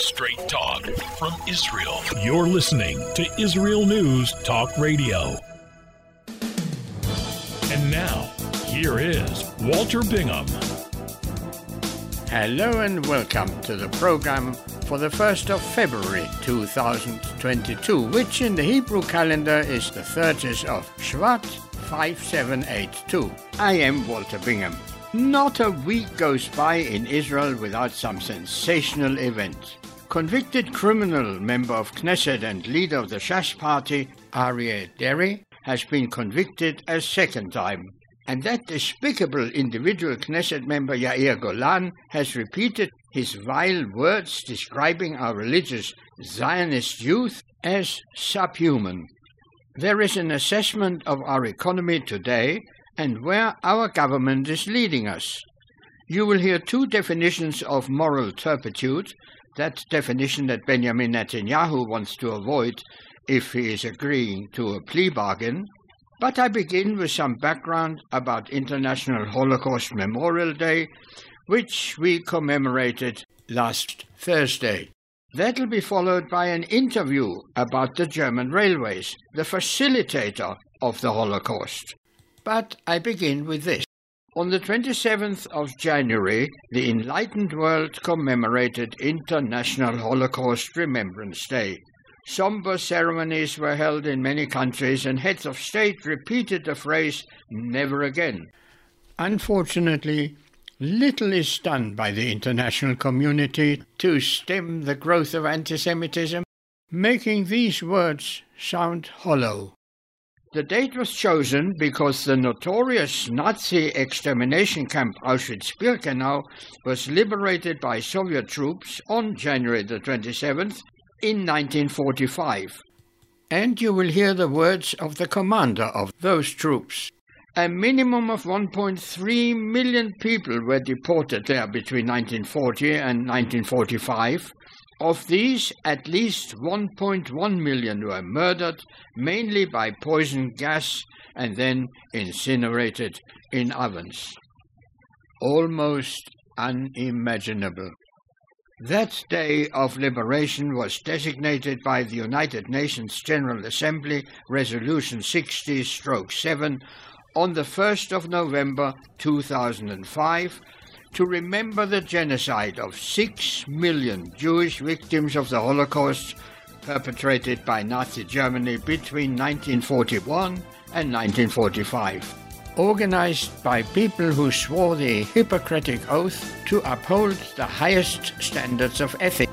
Straight talk from Israel. You're listening to Israel News Talk Radio. And now, here is Walter Bingham. Hello and welcome to the program for the 1st of February 2022, which in the Hebrew calendar is the 30th of Shvat 5782. I am Walter Bingham. Not a week goes by in Israel without some sensational event. Convicted criminal member of Knesset and leader of the Shas party, Aryeh Deri, has been convicted a second time. And that despicable individual Knesset member Yair Golan has repeated his vile words describing our religious Zionist youth as subhuman. There is an assessment of our economy today and where our government is leading us. You will hear two definitions of moral turpitude, that definition that Benjamin Netanyahu wants to avoid if he is agreeing to a plea bargain. But I begin with some background about International Holocaust Memorial Day, which we commemorated last Thursday. That'll be followed by an interview about the German railways, the facilitator of the Holocaust. But I begin with this. On the 27th of January, the enlightened world commemorated International Holocaust Remembrance Day. Somber ceremonies were held in many countries, and heads of state repeated the phrase, never again. Unfortunately, little is done by the international community to stem the growth of anti Semitism, making these words sound hollow. The date was chosen because the notorious Nazi extermination camp Auschwitz-Birkenau was liberated by Soviet troops on January the 27th in 1945. And you will hear the words of the commander of those troops. A minimum of 1.3 million people were deported there between 1940 and 1945, of these, at least 1.1 million were murdered, mainly by poison gas and then incinerated in ovens. Almost unimaginable. That day of liberation was designated by the United Nations General Assembly Resolution 60 7 on the 1st of November 2005 to remember the genocide of six million Jewish victims of the Holocaust perpetrated by Nazi Germany between 1941 and 1945. Organized by people who swore the Hippocratic Oath to uphold the highest standards of ethics.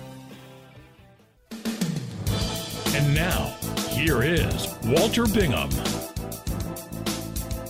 And now, here is Walter Bingham.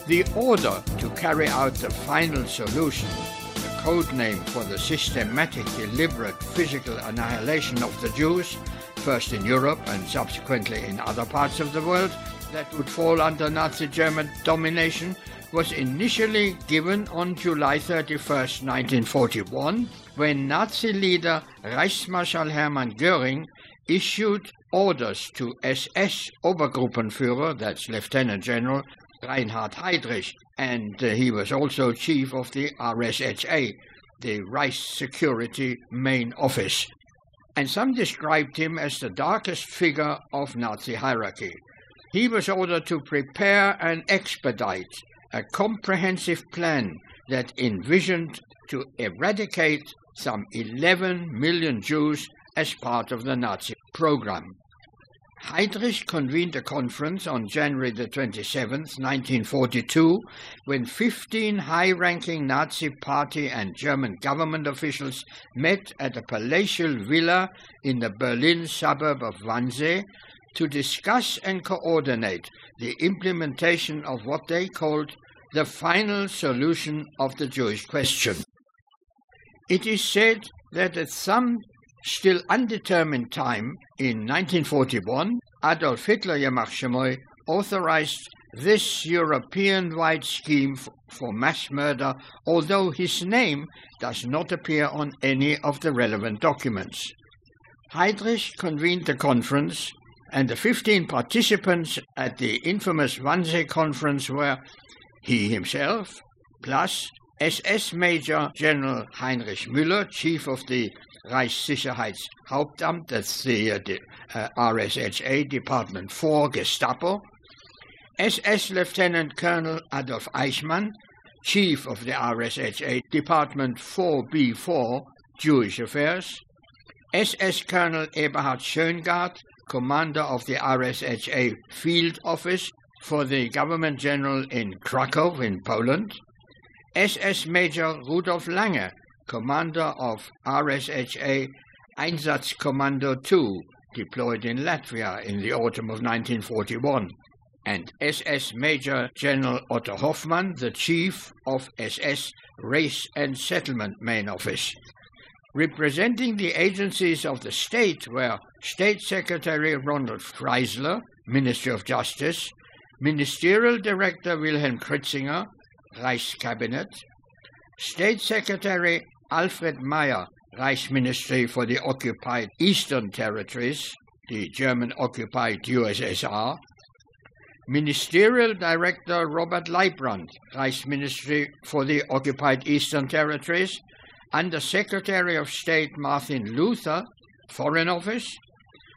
The order to carry out the final solution, the code name for the systematic, deliberate physical annihilation of the Jews, first in Europe and subsequently in other parts of the world, that would fall under Nazi German domination, was initially given on July 31, 1941, when Nazi leader Reichsmarschall Hermann Göring issued orders to SS Obergruppenführer, that's Lieutenant General Reinhard Heydrich, and uh, he was also chief of the RSHA, the Reich Security Main Office. And some described him as the darkest figure of Nazi hierarchy. He was ordered to prepare and expedite a comprehensive plan that envisioned to eradicate some 11 million Jews as part of the Nazi program. Heydrich convened a conference on January the 27th, 1942, when 15 high-ranking Nazi party and German government officials met at a palatial villa in the Berlin suburb of Wannsee to discuss and coordinate the implementation of what they called the final solution of the Jewish question. It is said that at some still undetermined time in 1941, Adolf Hitler Yamach authorized this European-wide scheme for mass murder, although his name does not appear on any of the relevant documents. Heydrich convened the conference, and the 15 participants at the infamous Wannsee conference were he himself, plus SS Major General Heinrich Müller, Chief of the Reichssicherheitshauptamt, that's the uh, uh, RSHA Department 4 Gestapo, SS Lieutenant Colonel Adolf Eichmann, Chief of the RSHA Department 4B4 Jewish Affairs, SS Colonel Eberhard Schöngarth, Commander of the RSHA Field Office for the Government General in Krakow in Poland, SS Major Rudolf Lange, Commander of RSHA Einsatzkommando II, deployed in Latvia in the autumn of 1941, and SS Major General Otto Hofmann, the Chief of SS Race and Settlement Main Office. Representing the agencies of the state were State Secretary Roland Freisler, Ministry of Justice, Ministerial Director Wilhelm Kritzinger, Reichscabinet, State Secretary Alfred Meyer, Reichsministry for the Occupied Eastern Territories, the German occupied USSR, Ministerial Director Robert Leibbrandt, Reichsministry for the Occupied Eastern Territories, Under Secretary of State Martin Luther, Foreign Office,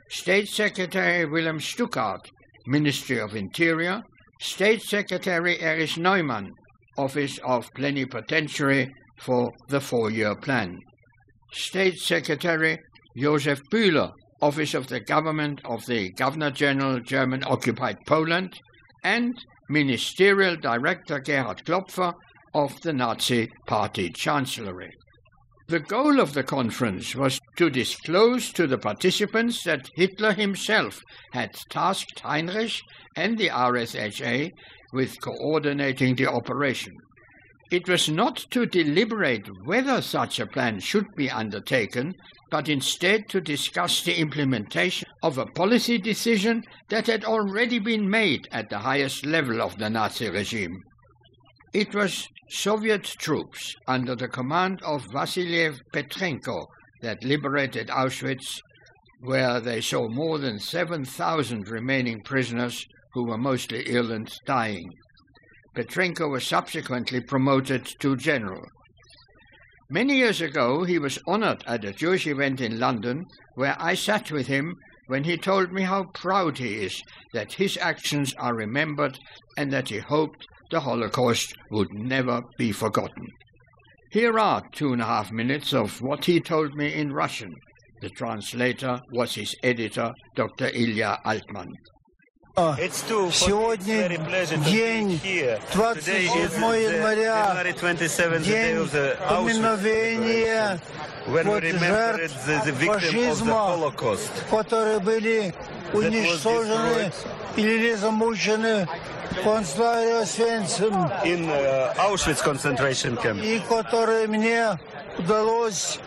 State Secretary Wilhelm Stuckart, Ministry of Interior, State Secretary Erich Neumann, Office of Plenipotentiary for the four-year plan. State Secretary Josef Bühler, Office of the Government of the Governor-General German Occupied Poland, and Ministerial Director Gerhard Klopfer of the Nazi Party Chancellery. The goal of the conference was to disclose to the participants that Hitler himself had tasked Heinrich and the RSHA with coordinating the operation. It was not to deliberate whether such a plan should be undertaken, but instead to discuss the implementation of a policy decision that had already been made at the highest level of the Nazi regime. It was Soviet troops under the command of Vassiliev Petrenko that liberated Auschwitz, where they saw more than 7,000 remaining prisoners who were mostly ill and dying. Petrenko was subsequently promoted to general. Many years ago, he was honored at a Jewish event in London where I sat with him when he told me how proud he is that his actions are remembered and that he hoped the Holocaust would never be forgotten. Here are two and a half minutes of what he told me in Russian. The translator was his editor, Dr. Ilya Altman. Сегодня день 27 января, день поминовения вот жертв фашизма, которые были уничтожены или замучены в концлагере Освенцим. In uh, Auschwitz concentration camp. И которые мне удалось,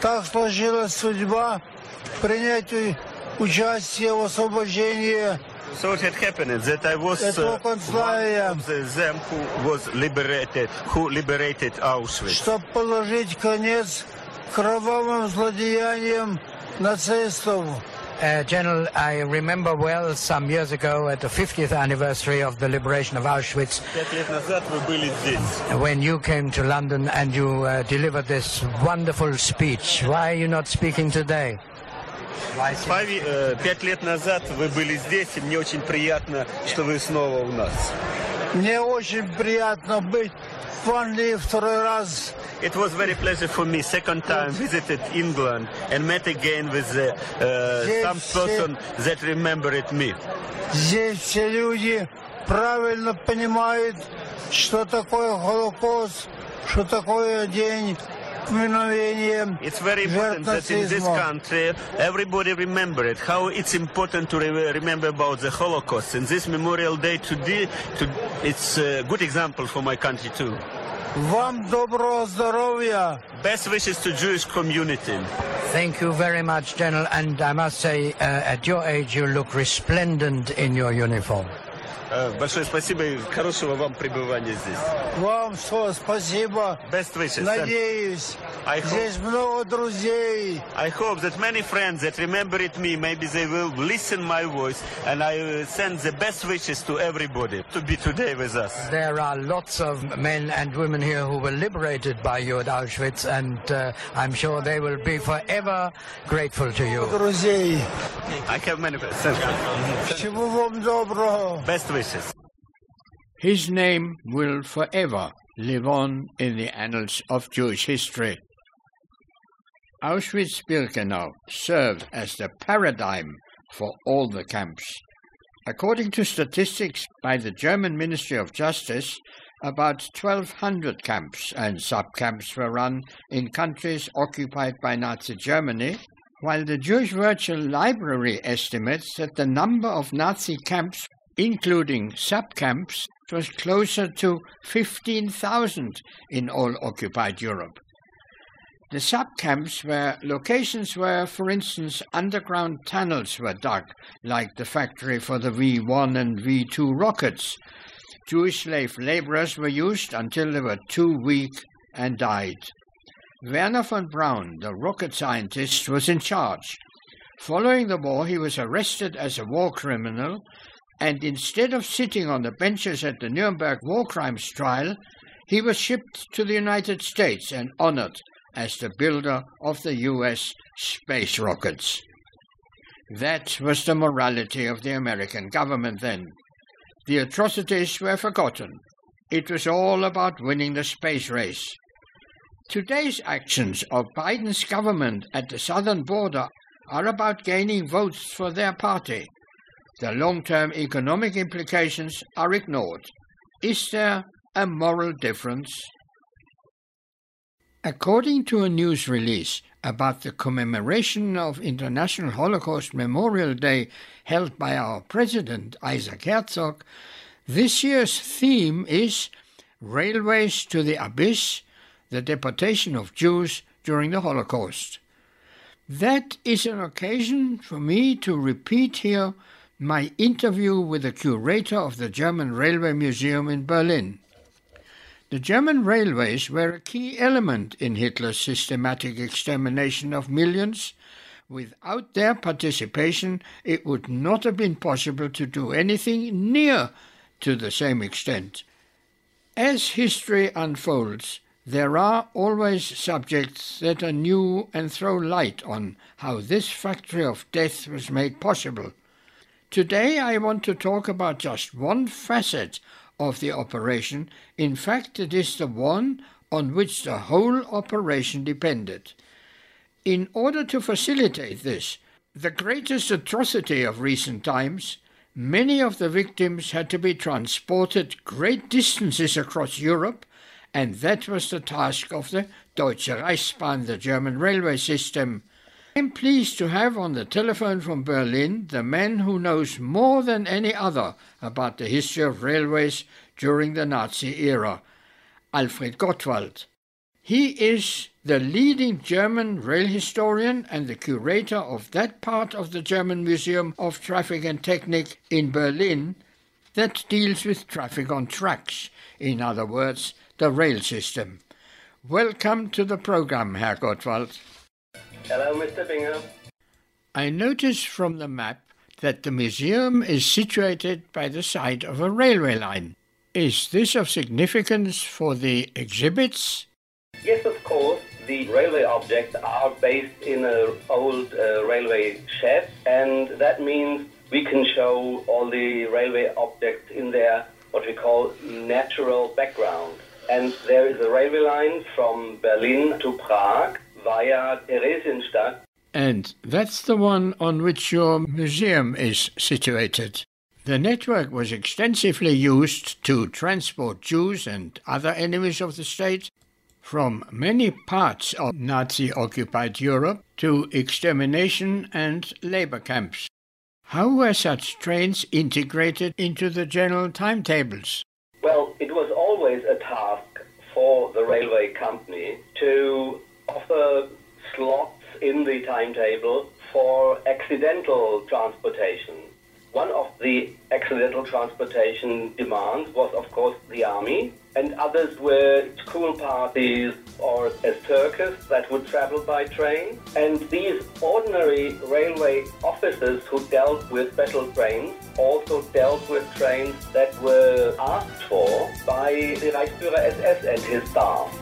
так сложилась судьба, принять участие в освобождении So it had happened that I was uh, one of the, them who was liberated, who liberated Auschwitz. Чтобы положить конец кровавым злодеяниям нацистов. Uh, General, I remember well some years ago at the 50th anniversary of the liberation of Auschwitz. When you came to London and you uh, delivered this wonderful speech. Why are you not speaking today? Пять лет назад вы были здесь, и мне очень приятно, что вы снова у нас. Мне очень приятно быть в Англии второй раз. It was very pleasure for me. Second time visited England and met again with uh, some person that remembered me. Здесь все люди правильно понимают, что такое Холокост, что такое день It's very important that in this нацизма. country everybody remember it. How it's important to re- remember about the Holocaust. And this Memorial Day today, to, it's a good example for my country too. Вам доброго здоровья. Best wishes to Jewish community. Thank you very much, General. And I must say, uh, at your age, you look resplendent in your uniform. Э, Большое спасибо и хорошего вам пребывания здесь. Вам что, спасибо. Best wishes. And Надеюсь, I hope- здесь много друзей. I hope that many friends that remember it me, maybe they will listen my voice, and I uh, send the best wishes to everybody to be today with us. There are lots of men and women here who were liberated by you at Auschwitz, and uh, I'm sure they will be forever grateful to you. Друзей. I have many friends. Всего вам доброго. Best wishes. His name will forever live on in the annals of Jewish history. Auschwitz-Birkenau served as the paradigm for all the camps. According to statistics by the German Ministry of Justice, about 1,200 camps and sub-camps were run in countries occupied by Nazi Germany, while the Jewish Virtual Library estimates that the number of Nazi camps, including sub-camps, was closer to 15,000 in all occupied Europe. The sub-camps were locations where, for instance, underground tunnels were dug, like the factory for the V-1 and V-2 rockets. Jewish slave laborers were used until they were too weak and died. Wernher von Braun, the rocket scientist, was in charge. Following the war, he was arrested as a war criminal, and instead of sitting on the benches at the Nuremberg war crimes trial, he was shipped to the United States and honored as the builder of the U.S. space rockets. That was the morality of the American government then. The atrocities were forgotten. It was all about winning the space race. Today's actions of Biden's government at the southern border are about gaining votes for their party. The long-term economic implications are ignored. Is there a moral difference? According to a news release about the commemoration of International Holocaust Memorial Day held by our President Isaac Herzog, this year's theme is Railways to the Abyss, the deportation of Jews during the Holocaust. That is an occasion for me to repeat here my interview with the curator of the German Railway Museum in Berlin. The German railways were a key element in Hitler's systematic extermination of millions. Without their participation, it would not have been possible to do anything near to the same extent. As history unfolds, there are always subjects that are new and throw light on how this factory of death was made possible. Today I want to talk about just one facet of the operation. In fact, it is the one on which the whole operation depended. In order to facilitate this, the greatest atrocity of recent times, many of the victims had to be transported great distances across Europe, and that was the task of the Deutsche Reichsbahn, the German railway system. I'm pleased to have on the telephone from Berlin the man who knows more than any other about the history of railways during the Nazi era, Alfred Gottwaldt. He is the leading German rail historian and the curator of that part of the German Museum of Traffic and Technik in Berlin that deals with traffic on tracks, in other words, the rail system. Welcome to the program, Herr Gottwaldt. Hello, Mr. Binger. I notice from the map that the museum is situated by the side of a railway line. Is this of significance for the exhibits? Yes, of course. The railway objects are based in an old uh, railway shed, and that means we can show all the railway objects in their what we call natural background. And there is a railway line from Berlin to Prague via Theresienstadt. And that's the one on which your museum is situated. The network was extensively used to transport Jews and other enemies of the state. from many parts of Nazi occupied Europe to extermination and labor camps. How were such trains integrated into the general timetables? Well, it was always a task for the railway company to slots in the timetable for accidental transportation. One of the accidental transportation demands was, of course, the army, and others were school parties or a circus that would travel by train. And these ordinary railway officers who dealt with special trains also dealt with trains that were asked for by the Reichsführer SS and his staff.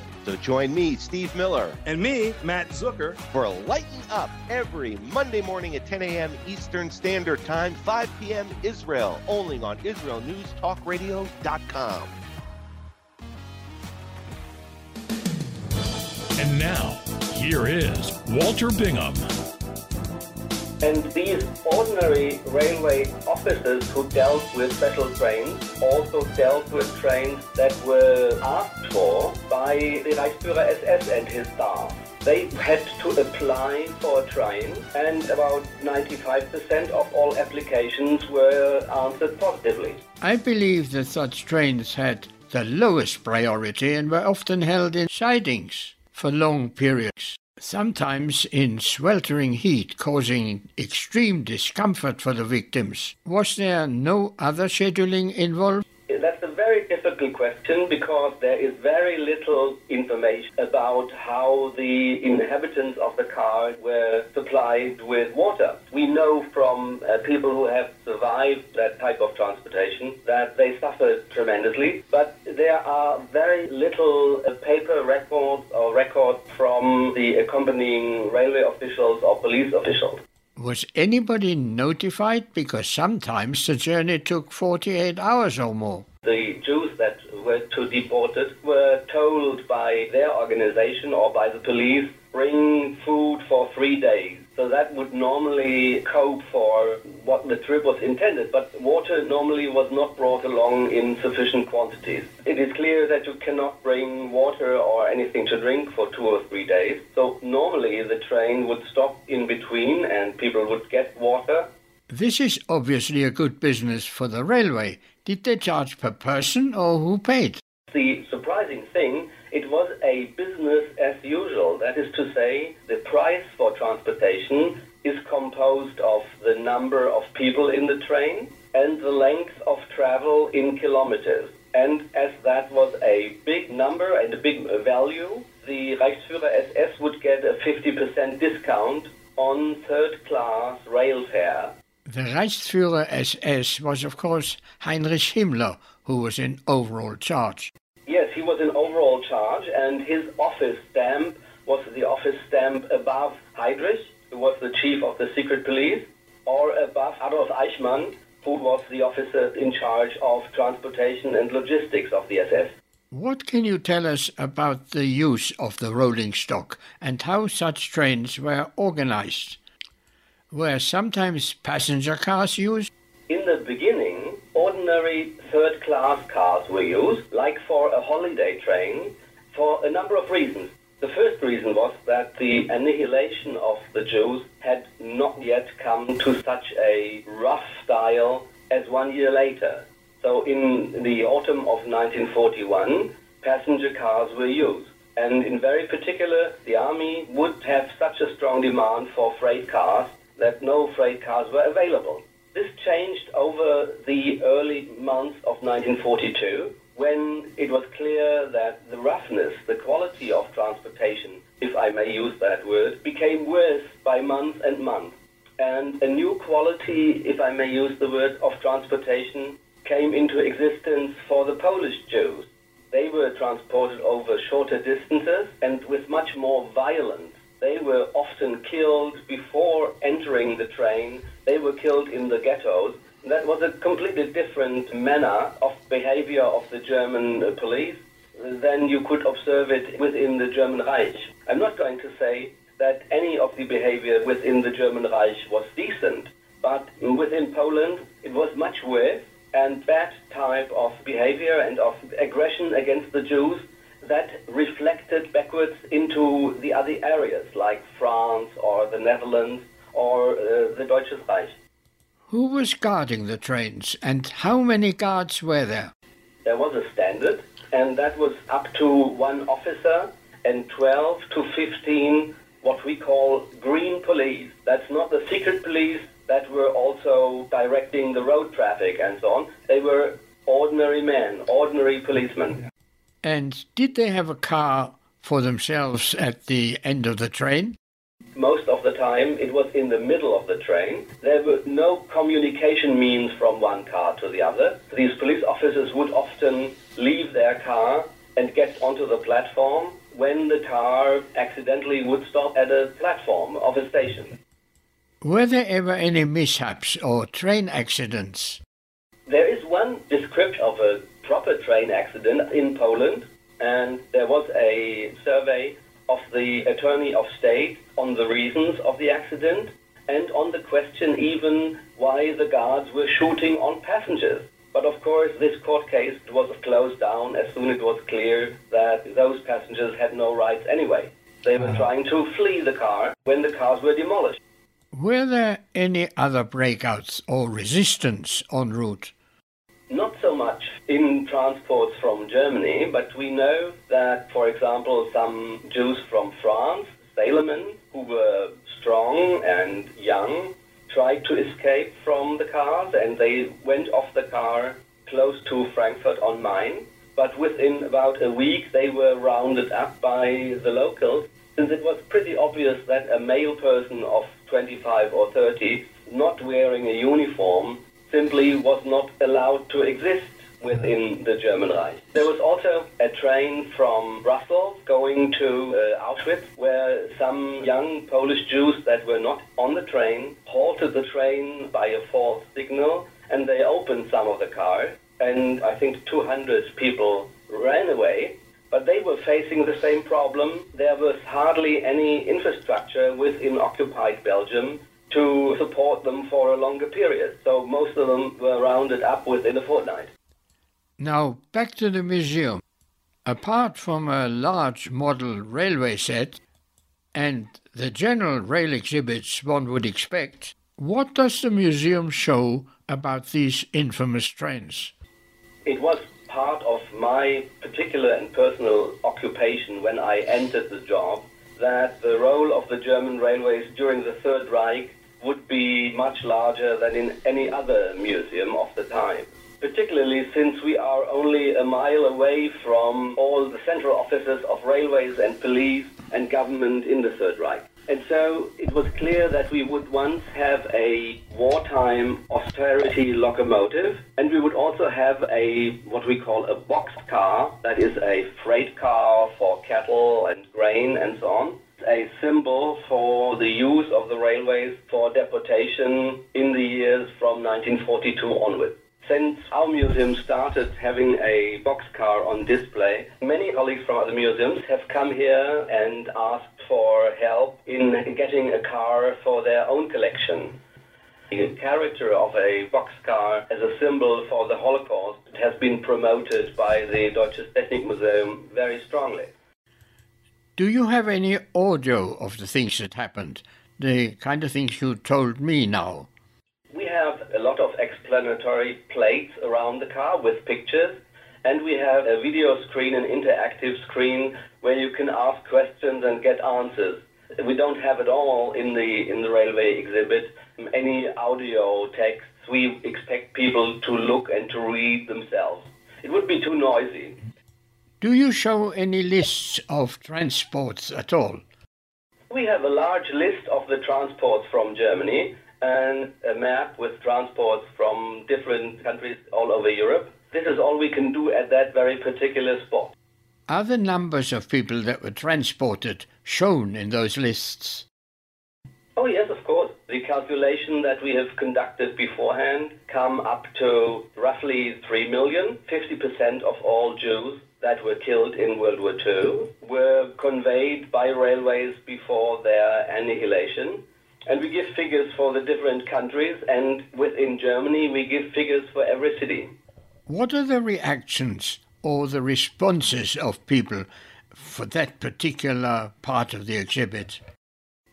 So join me, Steve Miller. And me, Matt Zucker. For Lighten Up every Monday morning at 10 a.m. Eastern Standard Time, 5 p.m. Israel, only on IsraelNewsTalkRadio.com. And now, here is Walter Bingham. And these ordinary railway officers who dealt with special trains also dealt with trains that were asked for by the Reichsführer SS and his staff. They had to apply for a train, and about 95% of all applications were answered positively. I believe that such trains had the lowest priority and were often held in sidings for long periods sometimes in sweltering heat, causing extreme discomfort for the victims. Was there no other scheduling involved? Question because there is very little information about how the inhabitants of the car were supplied with water. We know from uh, people who have survived that type of transportation that they suffered tremendously, but there are very little uh, paper records or records from the accompanying railway officials or police officials. Was anybody notified? Because sometimes the journey took 48 hours or more. The Jews that were to deported were told by their organization or by the police, bring food for three days. So that would normally cope for what the trip was intended, but water normally was not brought along in sufficient quantities. It is clear that you cannot bring water or anything to drink for two or three days. So normally the train would stop in between and people would get water. This is obviously a good business for the railway. Did they charge per person or who paid? The surprising thing, it was a business as usual. That is to say, the price for transportation is composed of the number of people in the train and the length of travel in kilometers. And as that was a big number and a big value, the Reichsführer SS would get a 50% discount on third class rail fare. The Reichsführer SS was, of course, Heinrich Himmler, who was in overall charge. Yes, he was in overall charge, and his office stamp was the office stamp above Heydrich, who was the chief of the secret police, or above Adolf Eichmann, who was the officer in charge of transportation and logistics of the SS. What can you tell us about the use of the rolling stock and how such trains were organized? Were sometimes passenger cars used? In the beginning, ordinary third class cars were used, like for a holiday train, for a number of reasons. The first reason was that the annihilation of the Jews had not yet come to such a rough style as one year later. So in the autumn of 1941, passenger cars were used. And in very particular, the army would have such a strong demand for freight cars that no freight cars were available. This changed over the early months of 1942 when it was clear that the roughness, the quality of transportation, if I may use that word, became worse by month and month. And a new quality, if I may use the word, of transportation came into existence for the Polish Jews. They were transported over shorter distances and with much more violence. They were often killed before entering the train. They were killed in the ghettos. That was a completely different manner of behavior of the German uh, police than you could observe it within the German Reich. I'm not going to say that any of the behavior within the German Reich was decent, but within Poland it was much worse, and that type of behavior and of aggression against the Jews that reflected backwards into the other areas like France or the Netherlands or uh, the Deutsches Reich. Who was guarding the trains and how many guards were there? There was a standard, and that was up to one officer and 12 to 15 what we call green police. That's not the secret police that were also directing the road traffic and so on. They were ordinary men, ordinary policemen. And did they have a car for themselves at the end of the train? Most of the time, it was in the middle of the train. There were no communication means from one car to the other. These police officers would often leave their car and get onto the platform when the car accidentally would stop at a platform of a station. Were there ever any mishaps or train accidents? There is one description of a proper train accident in Poland, and there was a survey of the Attorney of State on the reasons of the accident and on the question even why the guards were shooting on passengers. But of course, this court case was closed down as soon as it was clear that those passengers had no rights anyway. They were ah. trying to flee the car when the cars were demolished. Were there any other breakouts or resistance en route? Much in transports from Germany, but we know that, for example, some Jews from France, sailormen who were strong and young, tried to escape from the cars and they went off the car close to Frankfurt on Main. But within about a week, they were rounded up by the locals, since it was pretty obvious that a male person of 25 or 30, not wearing a uniform, simply was not allowed to exist within the German Reich. There was also a train from Brussels going to uh, Auschwitz where some young Polish Jews that were not on the train halted the train by a false signal and they opened some of the cars and I think 200 people ran away. But they were facing the same problem. There was hardly any infrastructure within occupied Belgium to support them for a longer period. So most of them were rounded up within a fortnight. Now, back to the museum. Apart from a large model railway set and the general rail exhibits one would expect, what does the museum show about these infamous trains? It was part of my particular and personal occupation when I entered the job that the role of the German railways during the Third Reich would be much larger than in any other museum of the time. Particularly since we are only a mile away from all the central offices of railways and police and government in the Third Reich. And so it was clear that we would once have a wartime austerity locomotive, and we would also have a what we call a box car, that is a freight car for cattle and grain and so on. A symbol for the use of the railways for deportation in the years from 1942 onwards. Since our museum started having a boxcar on display, many colleagues from other museums have come here and asked for help in getting a car for their own collection. The character of a boxcar as a symbol for the Holocaust has been promoted by the Deutsches Technikmuseum very strongly. Do you have any audio of the things that happened? The kind of things you told me now? We have a lot of explanatory plates around the car with pictures, and we have a video screen, an interactive screen where you can ask questions and get answers. We don't have it all in the in the railway exhibit. Any audio text, we expect people to look and to read themselves. It would be too noisy. Do you show any lists of transports at all? We have a large list of the transports from Germany, and a map with transports from different countries all over Europe. This is all we can do at that very particular spot. Are the numbers of people that were transported shown in those lists? Oh, yes, of course. The calculation that we have conducted beforehand come up to roughly 3 million. 50% of all Jews that were killed in World War II were conveyed by railways before their annihilation. And we give figures for the different countries, and within Germany, we give figures for every city. What are the reactions or the responses of people for that particular part of the exhibit?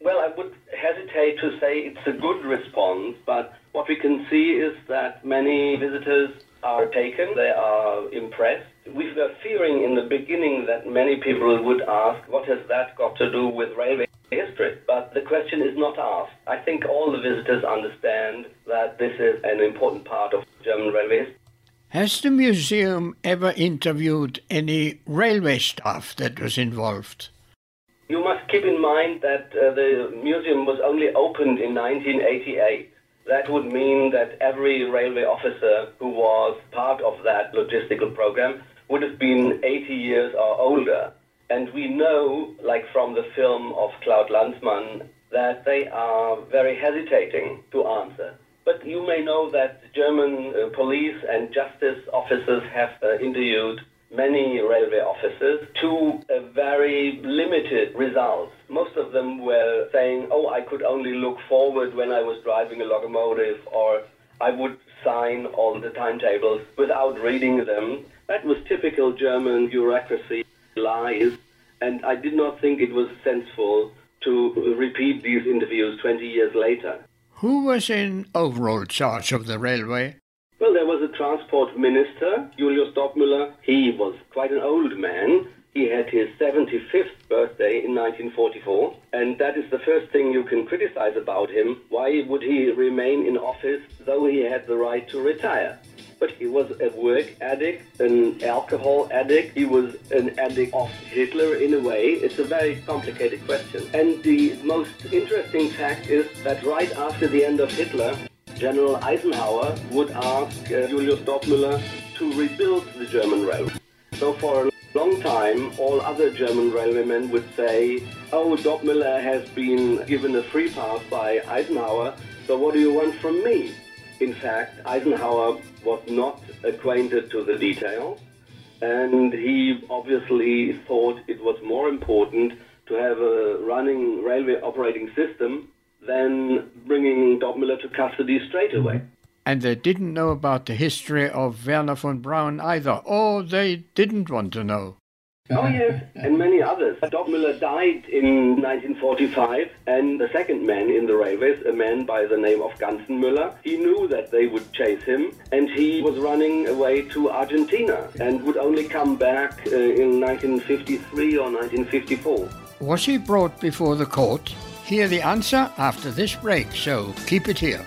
Well, I would hesitate to say it's a good response, but what we can see is that many visitors are taken, they are impressed. We were fearing in the beginning that many people would ask, what has that got to do with railway history? But the question is not asked. I think all the visitors understand that this is an important part of German railway history. Has the museum ever interviewed any railway staff that was involved? You must keep in mind that uh, the museum was only opened in 1988. That would mean that every railway officer who was part of that logistical program would have been 80 years or older. And we know, like from the film of Claude Lanzmann, that they are very hesitating to answer. But you may know that German uh, police and justice officers have uh, interviewed many railway officers to a very limited results. Most of them were saying, oh, I could only look forward when I was driving a locomotive, or I would sign all the timetables without reading them. That was typical German bureaucracy lies, and I did not think it was sensible to repeat these interviews 20 years later. Who was in overall charge of the railway? Well, there was a transport minister, Julius Dorpmüller. He was quite an old man. He had his 75th birthday in 1944, and that is the first thing you can criticize about him. Why would he remain in office though he had the right to retire? But he was a work addict, an alcohol addict. He was an addict of Hitler in a way. It's a very complicated question. And the most interesting fact is that right after the end of Hitler, General Eisenhower would ask uh, Julius Dorpmüller to rebuild the German railway. So for long time, all other German railwaymen would say, oh, Dorpmüller has been given a free pass by Eisenhower, so what do you want from me? In fact, Eisenhower was not acquainted to the details, and he obviously thought it was more important to have a running railway operating system than bringing Dorpmüller to custody straight away. And they didn't know about the history of Wernher von Braun either, or they didn't want to know. Oh, yes, and many others. Dorpmüller died in 1945, and the second man in the railways, a man by the name of Ganzenmüller, he knew that they would chase him, and he was running away to Argentina and would only come back uh, in 1953 or 1954. Was he brought before the court? Hear the answer after this break, so keep it here.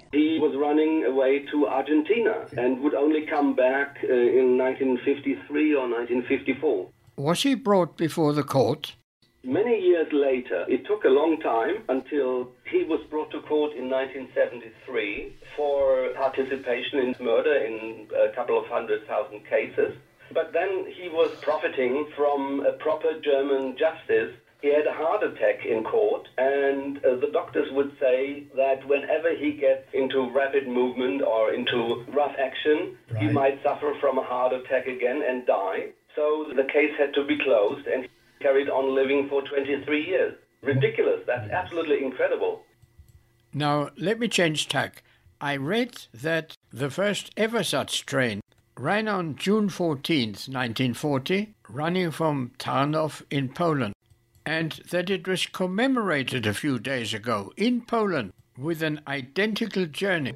He was running away to Argentina and would only come back uh, in 1953 or 1954. Was he brought before the court? Many years later, it took a long time until he was brought to court in 1973 for participation in murder in a couple of hundred thousand cases. But then he was profiting from a proper German justice he had a heart attack in court, and uh, the doctors would say that whenever he gets into rapid movement or into rough action, right. he might suffer from a heart attack again and die. So the case had to be closed, and he carried on living for 23 years. Ridiculous. That's absolutely incredible. Now, let me change tack. I read that the first ever such train ran on June 14th, 1940, running from Tarnów in Poland. And that it was commemorated a few days ago in Poland with an identical journey.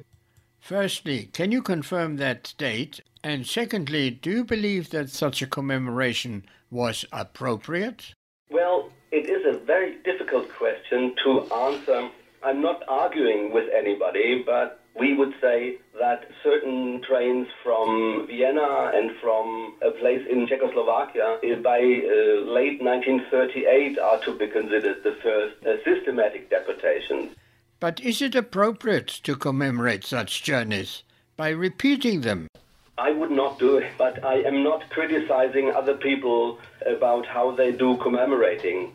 Firstly, can you confirm that date? And secondly, do you believe that such a commemoration was appropriate? Well, it is a very difficult question to answer. I'm not arguing with anybody, but we would say that certain trains from Vienna and from a place in Czechoslovakia by uh, late 1938 are to be considered the first uh, systematic deportations. But is it appropriate to commemorate such journeys by repeating them? I would not do it, but I am not criticizing other people about how they do commemorating.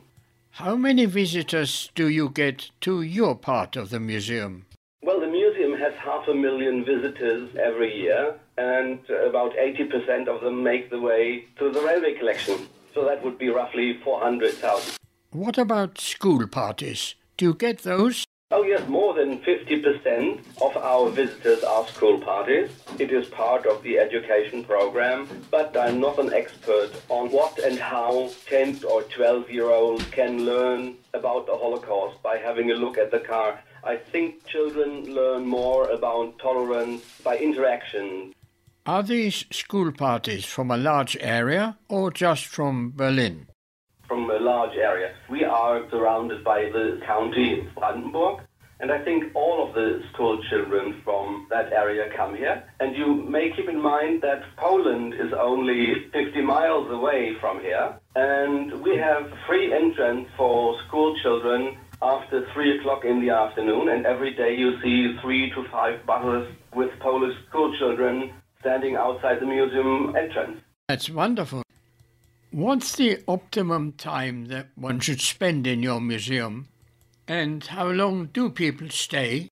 How many visitors do you get to your part of the museum? Well, the museum has half a million visitors every year, and about 80% of them make the way to the railway collection. So that would be roughly 400,000. What about school parties? Do you get those? Oh, yes, more than 50% of our visitors are school parties. It is part of the education program, but I'm not an expert on what and how 10 or 12 year olds can learn about the Holocaust by having a look at the car. I think children learn more about tolerance by interaction. Are these school parties from a large area or just from Berlin? from a large area. We are surrounded by the county of Brandenburg, and I think all of the school children from that area come here. And you may keep in mind that Poland is only 50 miles away from here, and we have free entrance for school children after 3 o'clock in the afternoon, and every day you see three to five buses with Polish school children standing outside the museum entrance. That's wonderful. What's the optimum time that one should spend in your museum? And how long do people stay?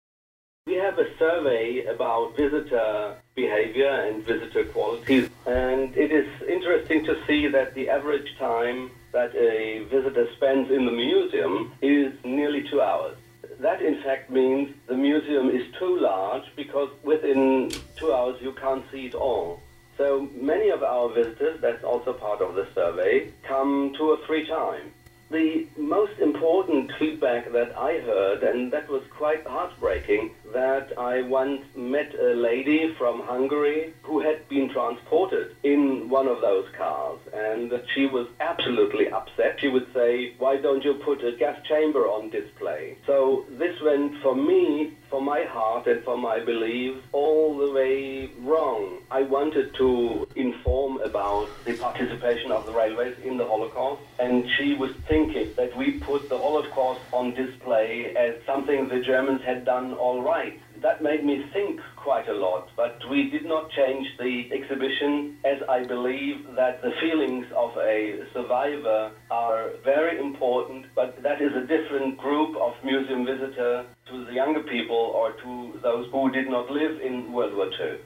We have a survey about visitor behavior and visitor qualities, and it is interesting to see that the average time that a visitor spends in the museum is nearly two hours. That, in fact, means the museum is too large because within two hours you can't see it all. So many of our visitors, that's also part of the survey, come two or three times. The most important feedback that I heard, and that was quite heartbreaking, that I once met a lady from Hungary who had been transported in one of those cars, and that she was absolutely upset. She would say, Why don't you put a gas chamber on display? So this went for me, for my heart, and for my beliefs all the way wrong. I wanted to inform about the participation of the railways in the Holocaust, and she was thinking that we put the Holocaust on display as something the Germans had done all right that made me think quite a lot, but we did not change the exhibition as I believe that the feelings of a survivor are very important, but that is a different group of museum visitor to the younger people or to those who did not live in World War II.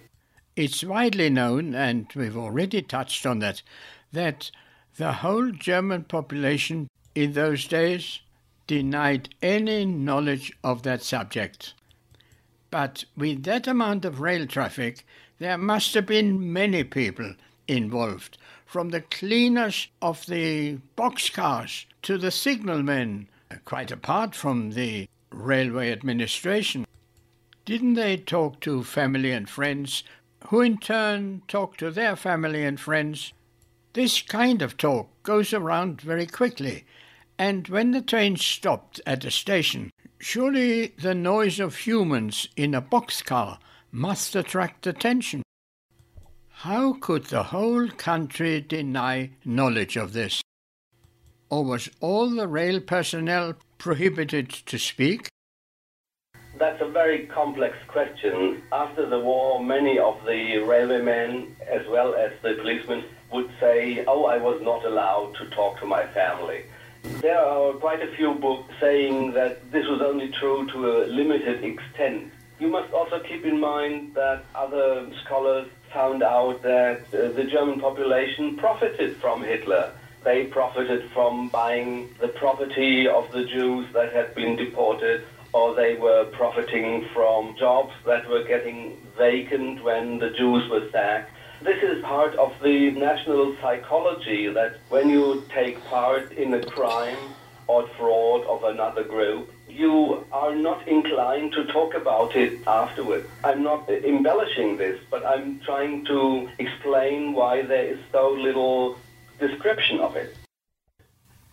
It's widely known, and we've already touched on that, that the whole German population in those days denied any knowledge of that subject. But with that amount of rail traffic, there must have been many people involved, from the cleaners of the boxcars to the signalmen, quite apart from the railway administration. Didn't they talk to family and friends, who in turn talked to their family and friends? This kind of talk goes around very quickly, and when the train stopped at a station, Surely the noise of humans in a boxcar must attract attention. How could the whole country deny knowledge of this? Or was all the rail personnel prohibited to speak? That's a very complex question. After the war, many of the railwaymen, as well as the policemen, would say, Oh, I was not allowed to talk to my family. There are quite a few books saying that this was only true to a limited extent. You must also keep in mind that other scholars found out that uh, the German population profited from Hitler. They profited from buying the property of the Jews that had been deported, or they were profiting from jobs that were getting vacant when the Jews were sacked. This is part of the national psychology that when you take part in a crime, or fraud of another group, you are not inclined to talk about it afterwards. I'm not embellishing this, but I'm trying to explain why there is so little description of it.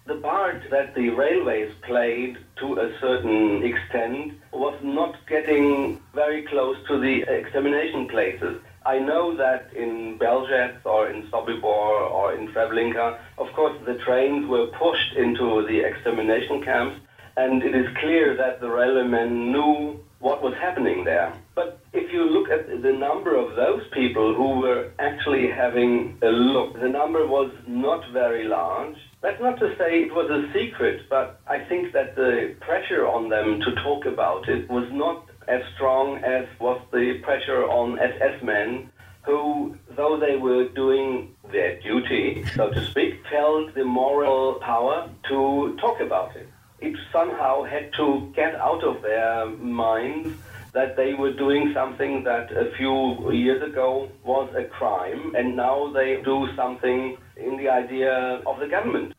The part that the railways played to a certain extent was not getting very close to the examination places. I know that in Belzec or in Sobibor or in Treblinka, of course, the trains were pushed into the extermination camps, and it is clear that the railwaymen knew what was happening there. But if you look at the number of those people who were actually having a look, the number was not very large. That's not to say it was a secret, but I think that the pressure on them to talk about it was not as strong as was the pressure on SS men who, though they were doing their duty, so to speak, felt the moral power to talk about it. It somehow had to get out of their minds that they were doing something that a few years ago was a crime, and now they do something in the idea of the government.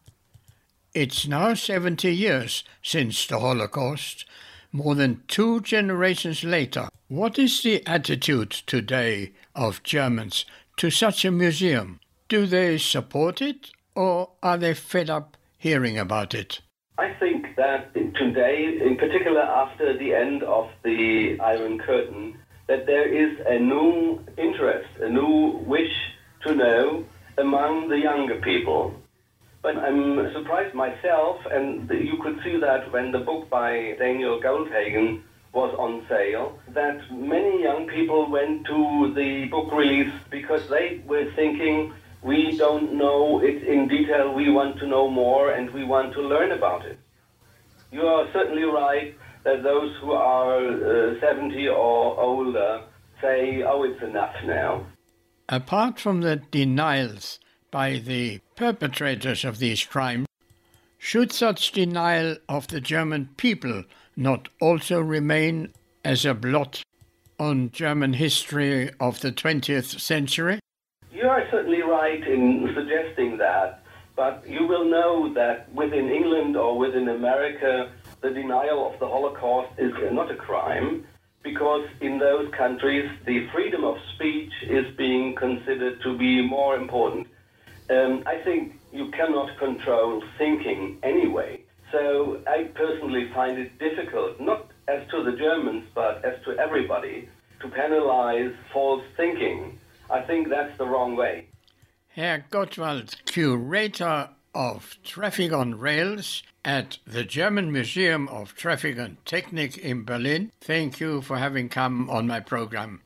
It's now 70 years since the Holocaust, more than two generations later. What is the attitude today of Germans to such a museum? Do they support it or are they fed up hearing about it? I think that today, in particular after the end of the Iron Curtain, that there is a new interest, a new wish to know among the younger people. But I'm surprised myself, and you could see that when the book by Daniel Goldhagen was on sale, that many young people went to the book release because they were thinking, we don't know it in detail, we want to know more, and we want to learn about it. You are certainly right that those who are uh, 70 or older say, oh, it's enough now. Apart from the denials by the perpetrators of these crimes, should such denial of the German people not also remain as a blot on German history of the 20th century? You are certainly right in suggesting that, but you will know that within England or within America, the denial of the Holocaust is not a crime because in those countries the freedom of speech is being considered to be more important. Um, I think you cannot control thinking anyway. So I personally find it difficult, not as to the Germans, but as to everybody, to penalize false thinking. I think that's the wrong way. Herr Gottwaldt, curator of Traffic on Rails at the German Museum of Traffic and Technik in Berlin, thank you for having come on my program.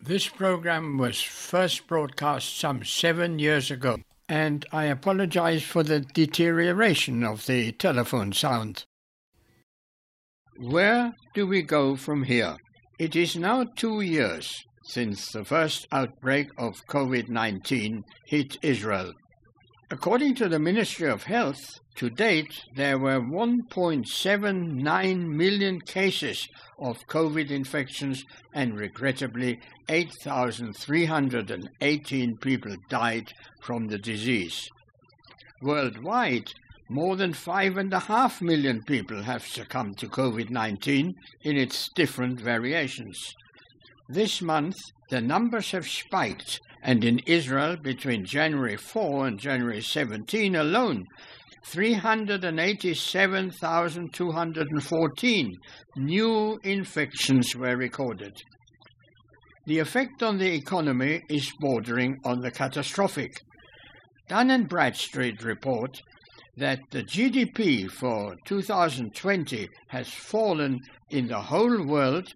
This program was first broadcast some seven years ago and I apologize for the deterioration of the telephone sound. Where do we go from here? It is now two years since the first outbreak of COVID 19 hit Israel. According to the Ministry of Health, to date there were 1.79 million cases of COVID infections, and regrettably, 8,318 people died from the disease. Worldwide, more than 5.5 million people have succumbed to COVID 19 in its different variations. This month, the numbers have spiked, and in Israel, between January 4 and January 17 alone, 387,214 new infections were recorded. The effect on the economy is bordering on the catastrophic. Dun & Bradstreet report that the GDP for 2020 has fallen in the whole world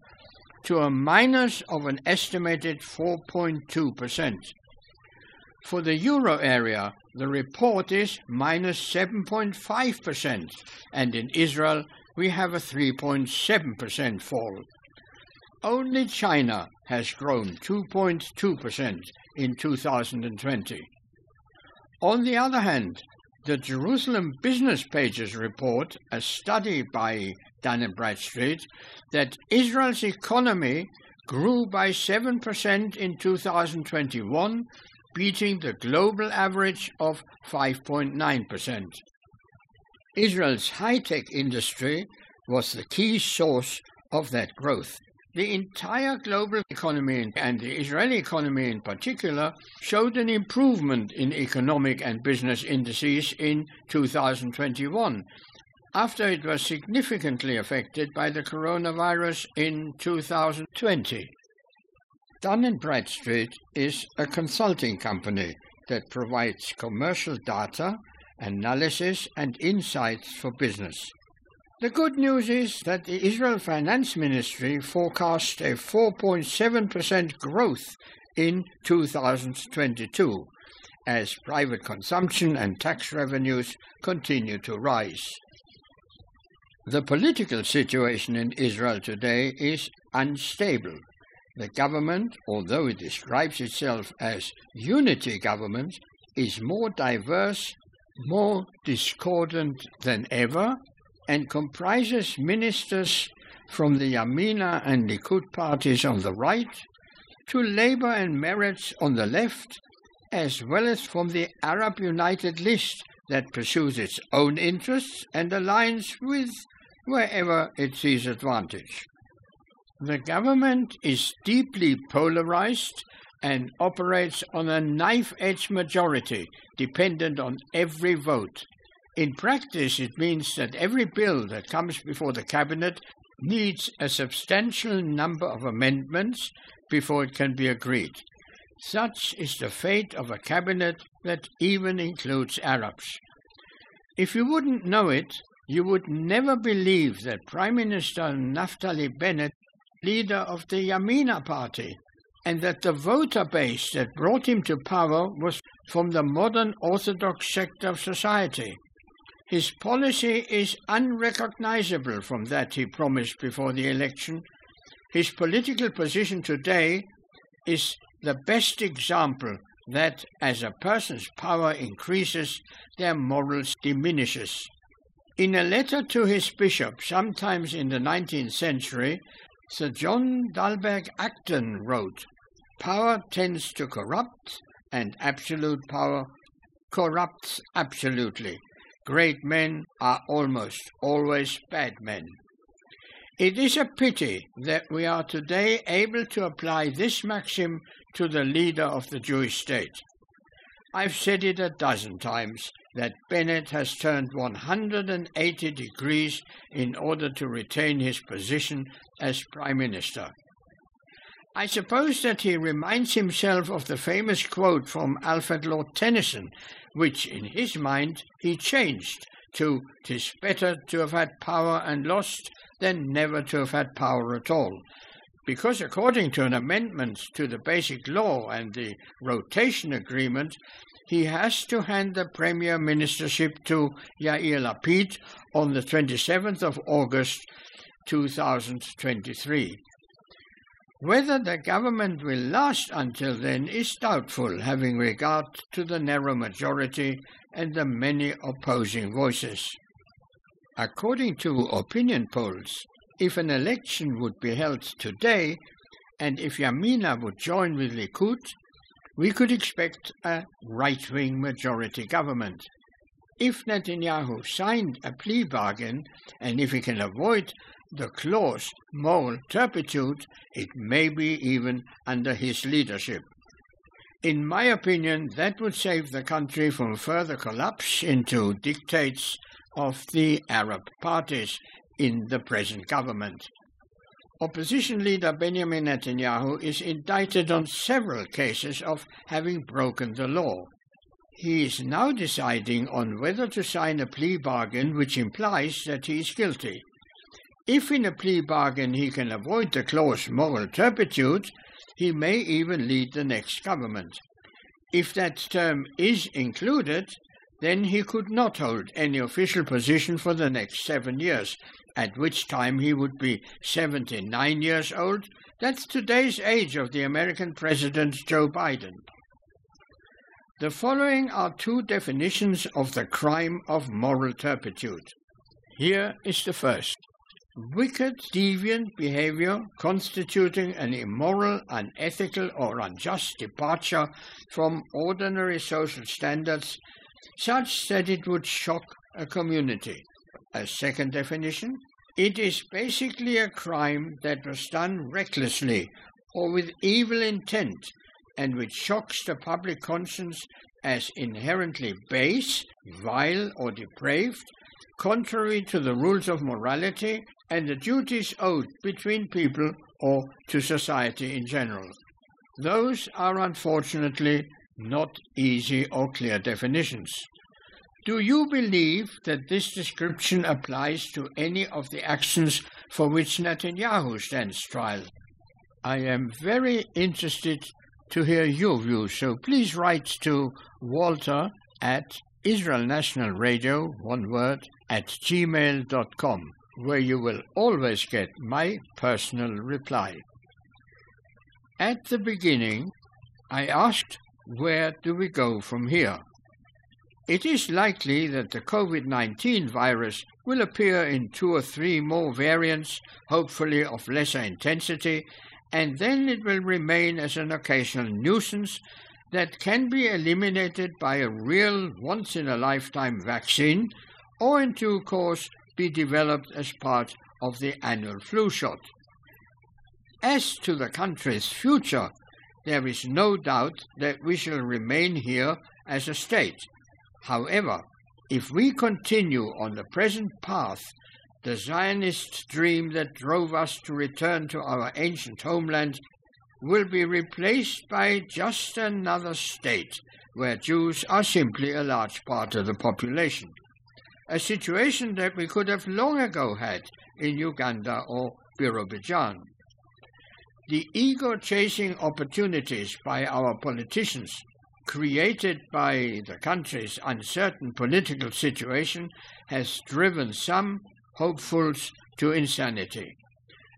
to a minus of an estimated 4.2%. For the euro area, the report is minus 7.5%, and in Israel, we have a 3.7% fall. Only China has grown 2.2% in 2020. On the other hand, the Jerusalem Business Pages report, a study by Dun & Bradstreet, that Israel's economy grew by 7% in 2021, beating the global average of 5.9%. Israel's high-tech industry was the key source of that growth. The entire global economy and the Israeli economy in particular showed an improvement in economic and business indices in 2021 after it was significantly affected by the coronavirus in 2020. Dun & Bradstreet is a consulting company that provides commercial data, analysis and insights for business. The good news is that the Israel Finance Ministry forecasts a 4.7% growth in 2022 as private consumption and tax revenues continue to rise. The political situation in Israel today is unstable. The government, although it describes itself as unity government, is more diverse, more discordant than ever, and comprises ministers from the Yamina and Likud parties on the right to Labour and Meretz on the left, as well as from the Arab United List that pursues its own interests and aligns with wherever it sees advantage. The government is deeply polarized and operates on a knife-edge majority dependent on every vote in practice, it means that every bill that comes before the Cabinet needs a substantial number of amendments before it can be agreed. Such is the fate of a cabinet that even includes Arabs. If you wouldn't know it, you would never believe that Prime Minister Naftali Bennett, leader of the Yamina party, and that the voter base that brought him to power was from the modern Orthodox sect of society. His policy is unrecognizable from that he promised before the election. His political position today is the best example that as a person's power increases, their morals diminishes. In a letter to his bishop, sometimes in the 19th century, Sir John Dalberg Acton wrote, Power tends to corrupt, and absolute power corrupts absolutely. Great men are almost always bad men. It is a pity that we are today able to apply this maxim to the leader of the Jewish state. I've said it a dozen times that Bennett has turned 180 degrees in order to retain his position as Prime Minister. I suppose that he reminds himself of the famous quote from Alfred Lord Tennyson which in his mind he changed to "'Tis better to have had power and lost than never to have had power at all." Because according to an amendment to the Basic Law and the Rotation Agreement, he has to hand the Premier Ministership to Yair Lapid on the 27th of August 2023. Whether the government will last until then is doubtful, having regard to the narrow majority and the many opposing voices. According to opinion polls, if an election would be held today, and if Yamina would join with Likud, we could expect a right-wing majority government. If Netanyahu signed a plea bargain, and if he can avoid the clause moral turpitude, it may be even under his leadership. In my opinion, that would save the country from further collapse into dictates of the Arab parties in the present government. Opposition leader Benjamin Netanyahu is indicted on several cases of having broken the law. He is now deciding on whether to sign a plea bargain which implies that he is guilty. If in a plea bargain he can avoid the clause moral turpitude, he may even lead the next government. If that term is included, then he could not hold any official position for the next seven years, at which time he would be 79 years old. That's today's age of the American President Joe Biden. The following are two definitions of the crime of moral turpitude. Here is the first wicked, deviant behavior constituting an immoral, unethical, or unjust departure from ordinary social standards, such that it would shock a community. A second definition, it is basically a crime that was done recklessly or with evil intent and which shocks the public conscience as inherently base, vile, or depraved, contrary to the rules of morality and the duties owed between people or to society in general. Those are unfortunately not easy or clear definitions. Do you believe that this description applies to any of the actions for which Netanyahu stands trial? I am very interested to hear your views, so please write to walter at Israel National Radio, one word, at gmail.com, where you will always get my personal reply. At the beginning, I asked, where do we go from here? It is likely that the COVID 19 virus will appear in two or three more variants, hopefully of lesser intensity, and then it will remain as an occasional nuisance that can be eliminated by a real once in a lifetime vaccine or in due course be developed as part of the annual flu shot. As to the country's future, there is no doubt that we shall remain here as a state. However, if we continue on the present path, the Zionist dream that drove us to return to our ancient homeland will be replaced by just another state where Jews are simply a large part of the population. A situation that we could have long ago had in Uganda or Birobidzhan. The ego chasing opportunities by our politicians created by the country's uncertain political situation has driven some hopefuls to insanity.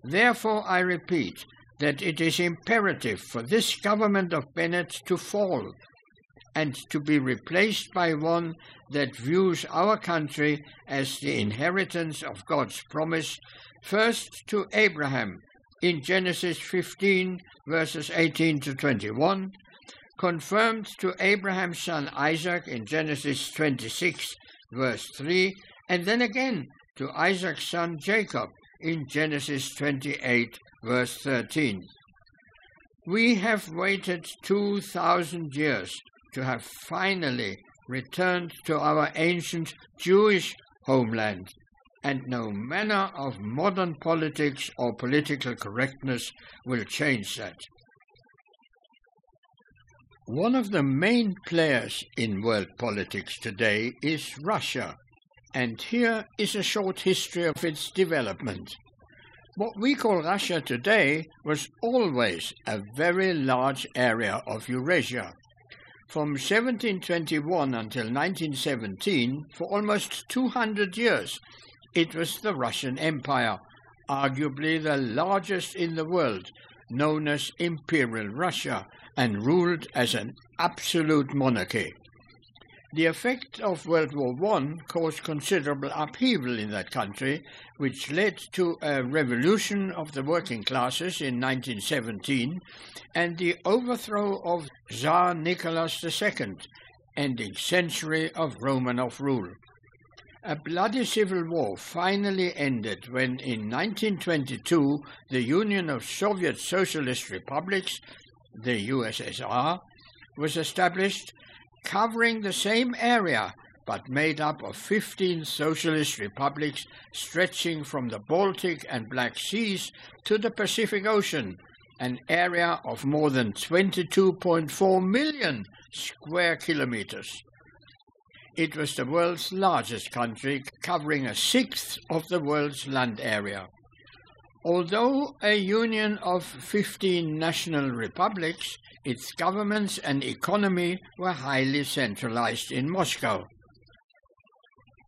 Therefore, I repeat that it is imperative for this government of Bennett to fall and to be replaced by one that views our country as the inheritance of God's promise, first to Abraham in Genesis 15, verses 18 to 21, confirmed to Abraham's son Isaac in Genesis 26, verse 3, and then again to Isaac's son Jacob in Genesis 28, verse 13. We have waited 2,000 years to have finally returned to our ancient Jewish homeland, and no manner of modern politics or political correctness will change that. One of the main players in world politics today is Russia, and here is a short history of its development. What we call Russia today was always a very large area of Eurasia. From 1721 until 1917, for almost 200 years, it was the Russian Empire, arguably the largest in the world, known as Imperial Russia, and ruled as an absolute monarchy. The effect of World War I caused considerable upheaval in that country, which led to a revolution of the working classes in 1917 and the overthrow of Tsar Nicholas II, ending century of Romanov rule. A bloody civil war finally ended when, in 1922, the Union of Soviet Socialist Republics, the USSR, was established covering the same area but made up of 15 socialist republics stretching from the Baltic and Black Seas to the Pacific Ocean, an area of more than 22.4 million square kilometers. It was the world's largest country, covering a sixth of the world's land area. Although a union of 15 national republics, its governments and economy were highly centralized in Moscow.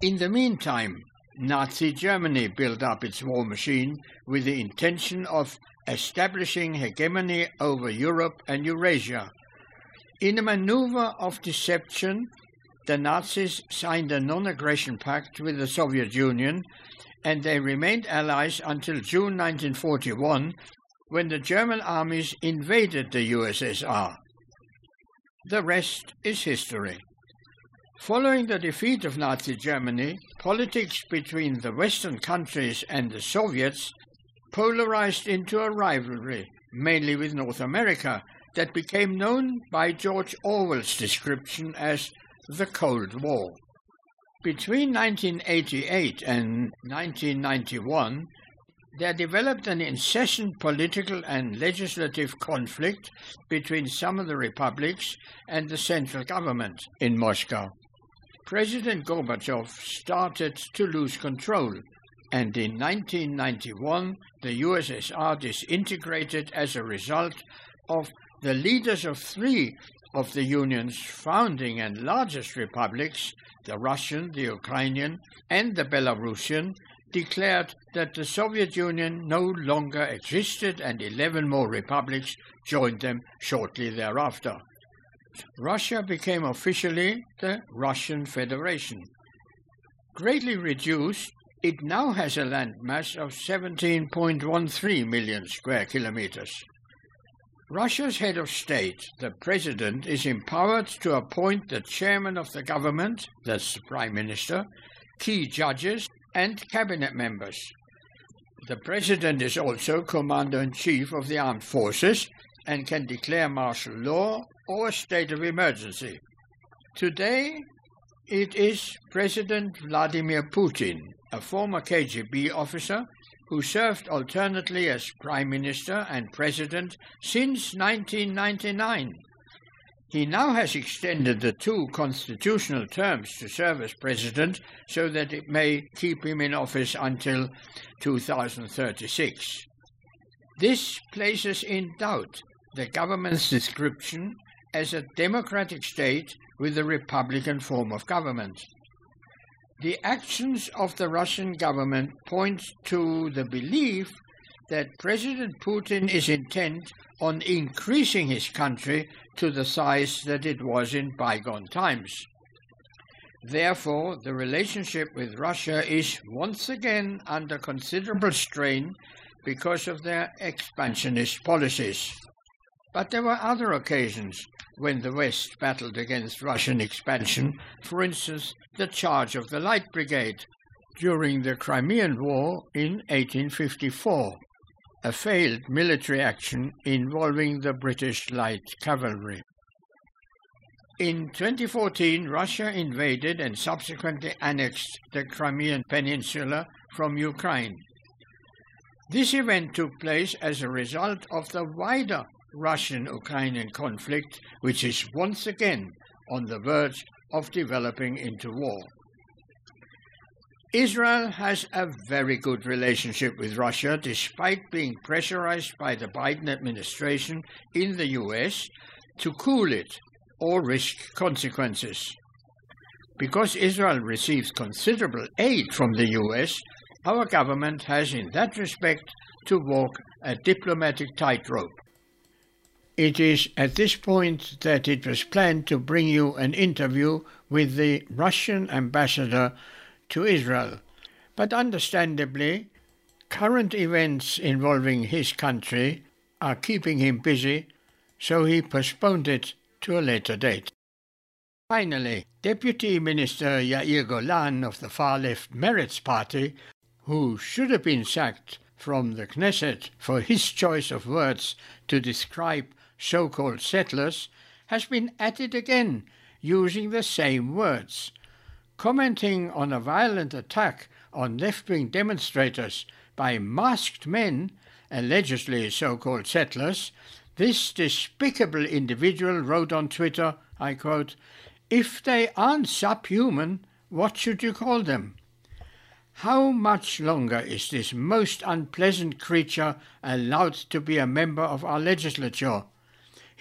In the meantime, Nazi Germany built up its war machine with the intention of establishing hegemony over Europe and Eurasia. In a maneuver of deception, the Nazis signed a non aggression pact with the Soviet Union and they remained allies until June 1941 when the German armies invaded the USSR. The rest is history. Following the defeat of Nazi Germany, politics between the Western countries and the Soviets polarized into a rivalry, mainly with North America, that became known by George Orwell's description as the Cold War. Between 1988 and 1991, there developed an incessant political and legislative conflict between some of the republics and the central government in Moscow. President Gorbachev started to lose control, and in 1991 the USSR disintegrated as a result of the leaders of three of the Union's founding and largest republics, the Russian, the Ukrainian, and the Belarusian, declared that the Soviet Union no longer existed and 11 more republics joined them shortly thereafter. Russia became officially the Russian Federation. Greatly reduced, it now has a landmass of 17.13 million square kilometers. Russia's head of state, the president, is empowered to appoint the chairman of the government, the prime minister, key judges, and cabinet members. The president is also commander in chief of the armed forces and can declare martial law or a state of emergency. Today, it is President Vladimir Putin, a former KGB officer who served alternately as Prime Minister and President since 1999. He now has extended the two constitutional terms to serve as President so that it may keep him in office until 2036. This places in doubt the government's description as a democratic state with a republican form of government. The actions of the Russian government point to the belief that President Putin is intent on increasing his country to the size that it was in bygone times. Therefore, the relationship with Russia is once again under considerable strain because of their expansionist policies. But there were other occasions when the West battled against Russian expansion, for instance, the charge of the Light Brigade during the Crimean War in 1854, a failed military action involving the British Light Cavalry. In 2014, Russia invaded and subsequently annexed the Crimean Peninsula from Ukraine. This event took place as a result of the wider Russian Ukrainian conflict, which is once again on the verge of developing into war. Israel has a very good relationship with Russia despite being pressurized by the Biden administration in the US to cool it or risk consequences. Because Israel receives considerable aid from the US, our government has in that respect to walk a diplomatic tightrope. It is at this point that it was planned to bring you an interview with the Russian ambassador to Israel. But understandably, current events involving his country are keeping him busy, so he postponed it to a later date. Finally, Deputy Minister Yair Golan of the far left Meretz Party, who should have been sacked from the Knesset for his choice of words to describe so called settlers, has been at it again, using the same words. Commenting on a violent attack on left wing demonstrators by masked men, allegedly so called settlers, this despicable individual wrote on Twitter, I quote, If they aren't subhuman, what should you call them? How much longer is this most unpleasant creature allowed to be a member of our legislature?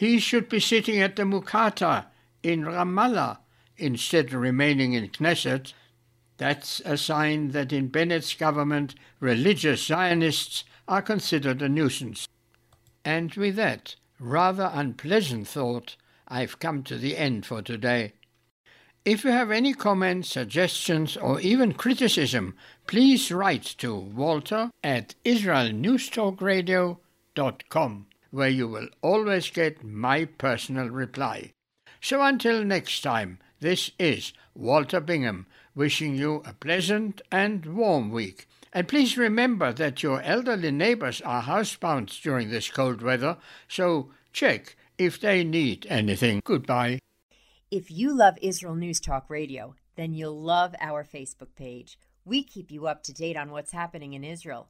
He should be sitting at the Mukata in Ramallah instead of remaining in Knesset. That's a sign that in Bennett's government, religious Zionists are considered a nuisance. And with that rather unpleasant thought, I've come to the end for today. If you have any comments, suggestions, or even criticism, please write to walter at israelnewstalkradio.com where you will always get my personal reply. So until next time, This is Walter Bingham wishing you a pleasant and warm week. And please remember that your elderly neighbors are housebound during this cold weather, so check if they need anything. Goodbye. If you love Israel News Talk Radio, then you'll love our Facebook page. We keep you up to date on what's happening in Israel,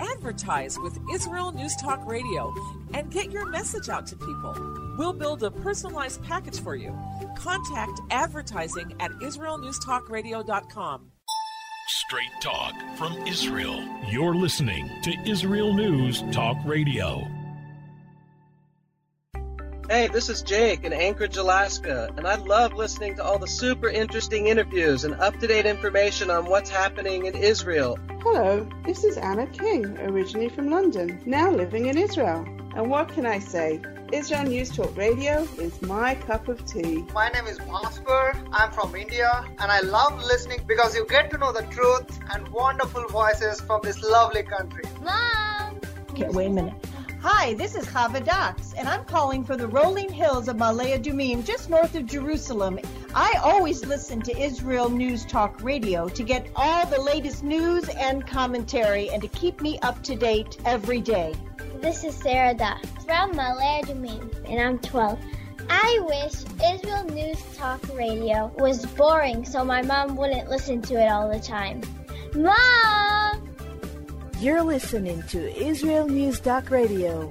Advertise with Israel News Talk Radio and get your message out to people. We'll build a personalized package for you. Contact advertising at israelnewstalkradio.com. Straight talk from Israel. You're listening to Israel News Talk Radio. Hey, this is Jake in Anchorage, Alaska, and I love listening to all the super interesting interviews and up to date information on what's happening in Israel. Hello, this is Anna King, originally from London, now living in Israel. And what can I say? Israel News Talk Radio is my cup of tea. My name is Bhaskar. I'm from India and I love listening because you get to know the truth and wonderful voices from this lovely country. Mom! Okay, wait a minute. Hi, this is Chava Dax, and I'm calling for the rolling hills of Ma'ale Adumim, just north of Jerusalem. I always listen to Israel News Talk Radio to get all the latest news and commentary and to keep me up to date every day. This is Sarah Dax from Ma'ale Adumim, and I'm 12. I wish Israel News Talk Radio was boring so my mom wouldn't listen to it all the time. Mom! You're listening to Israel News Talk Radio.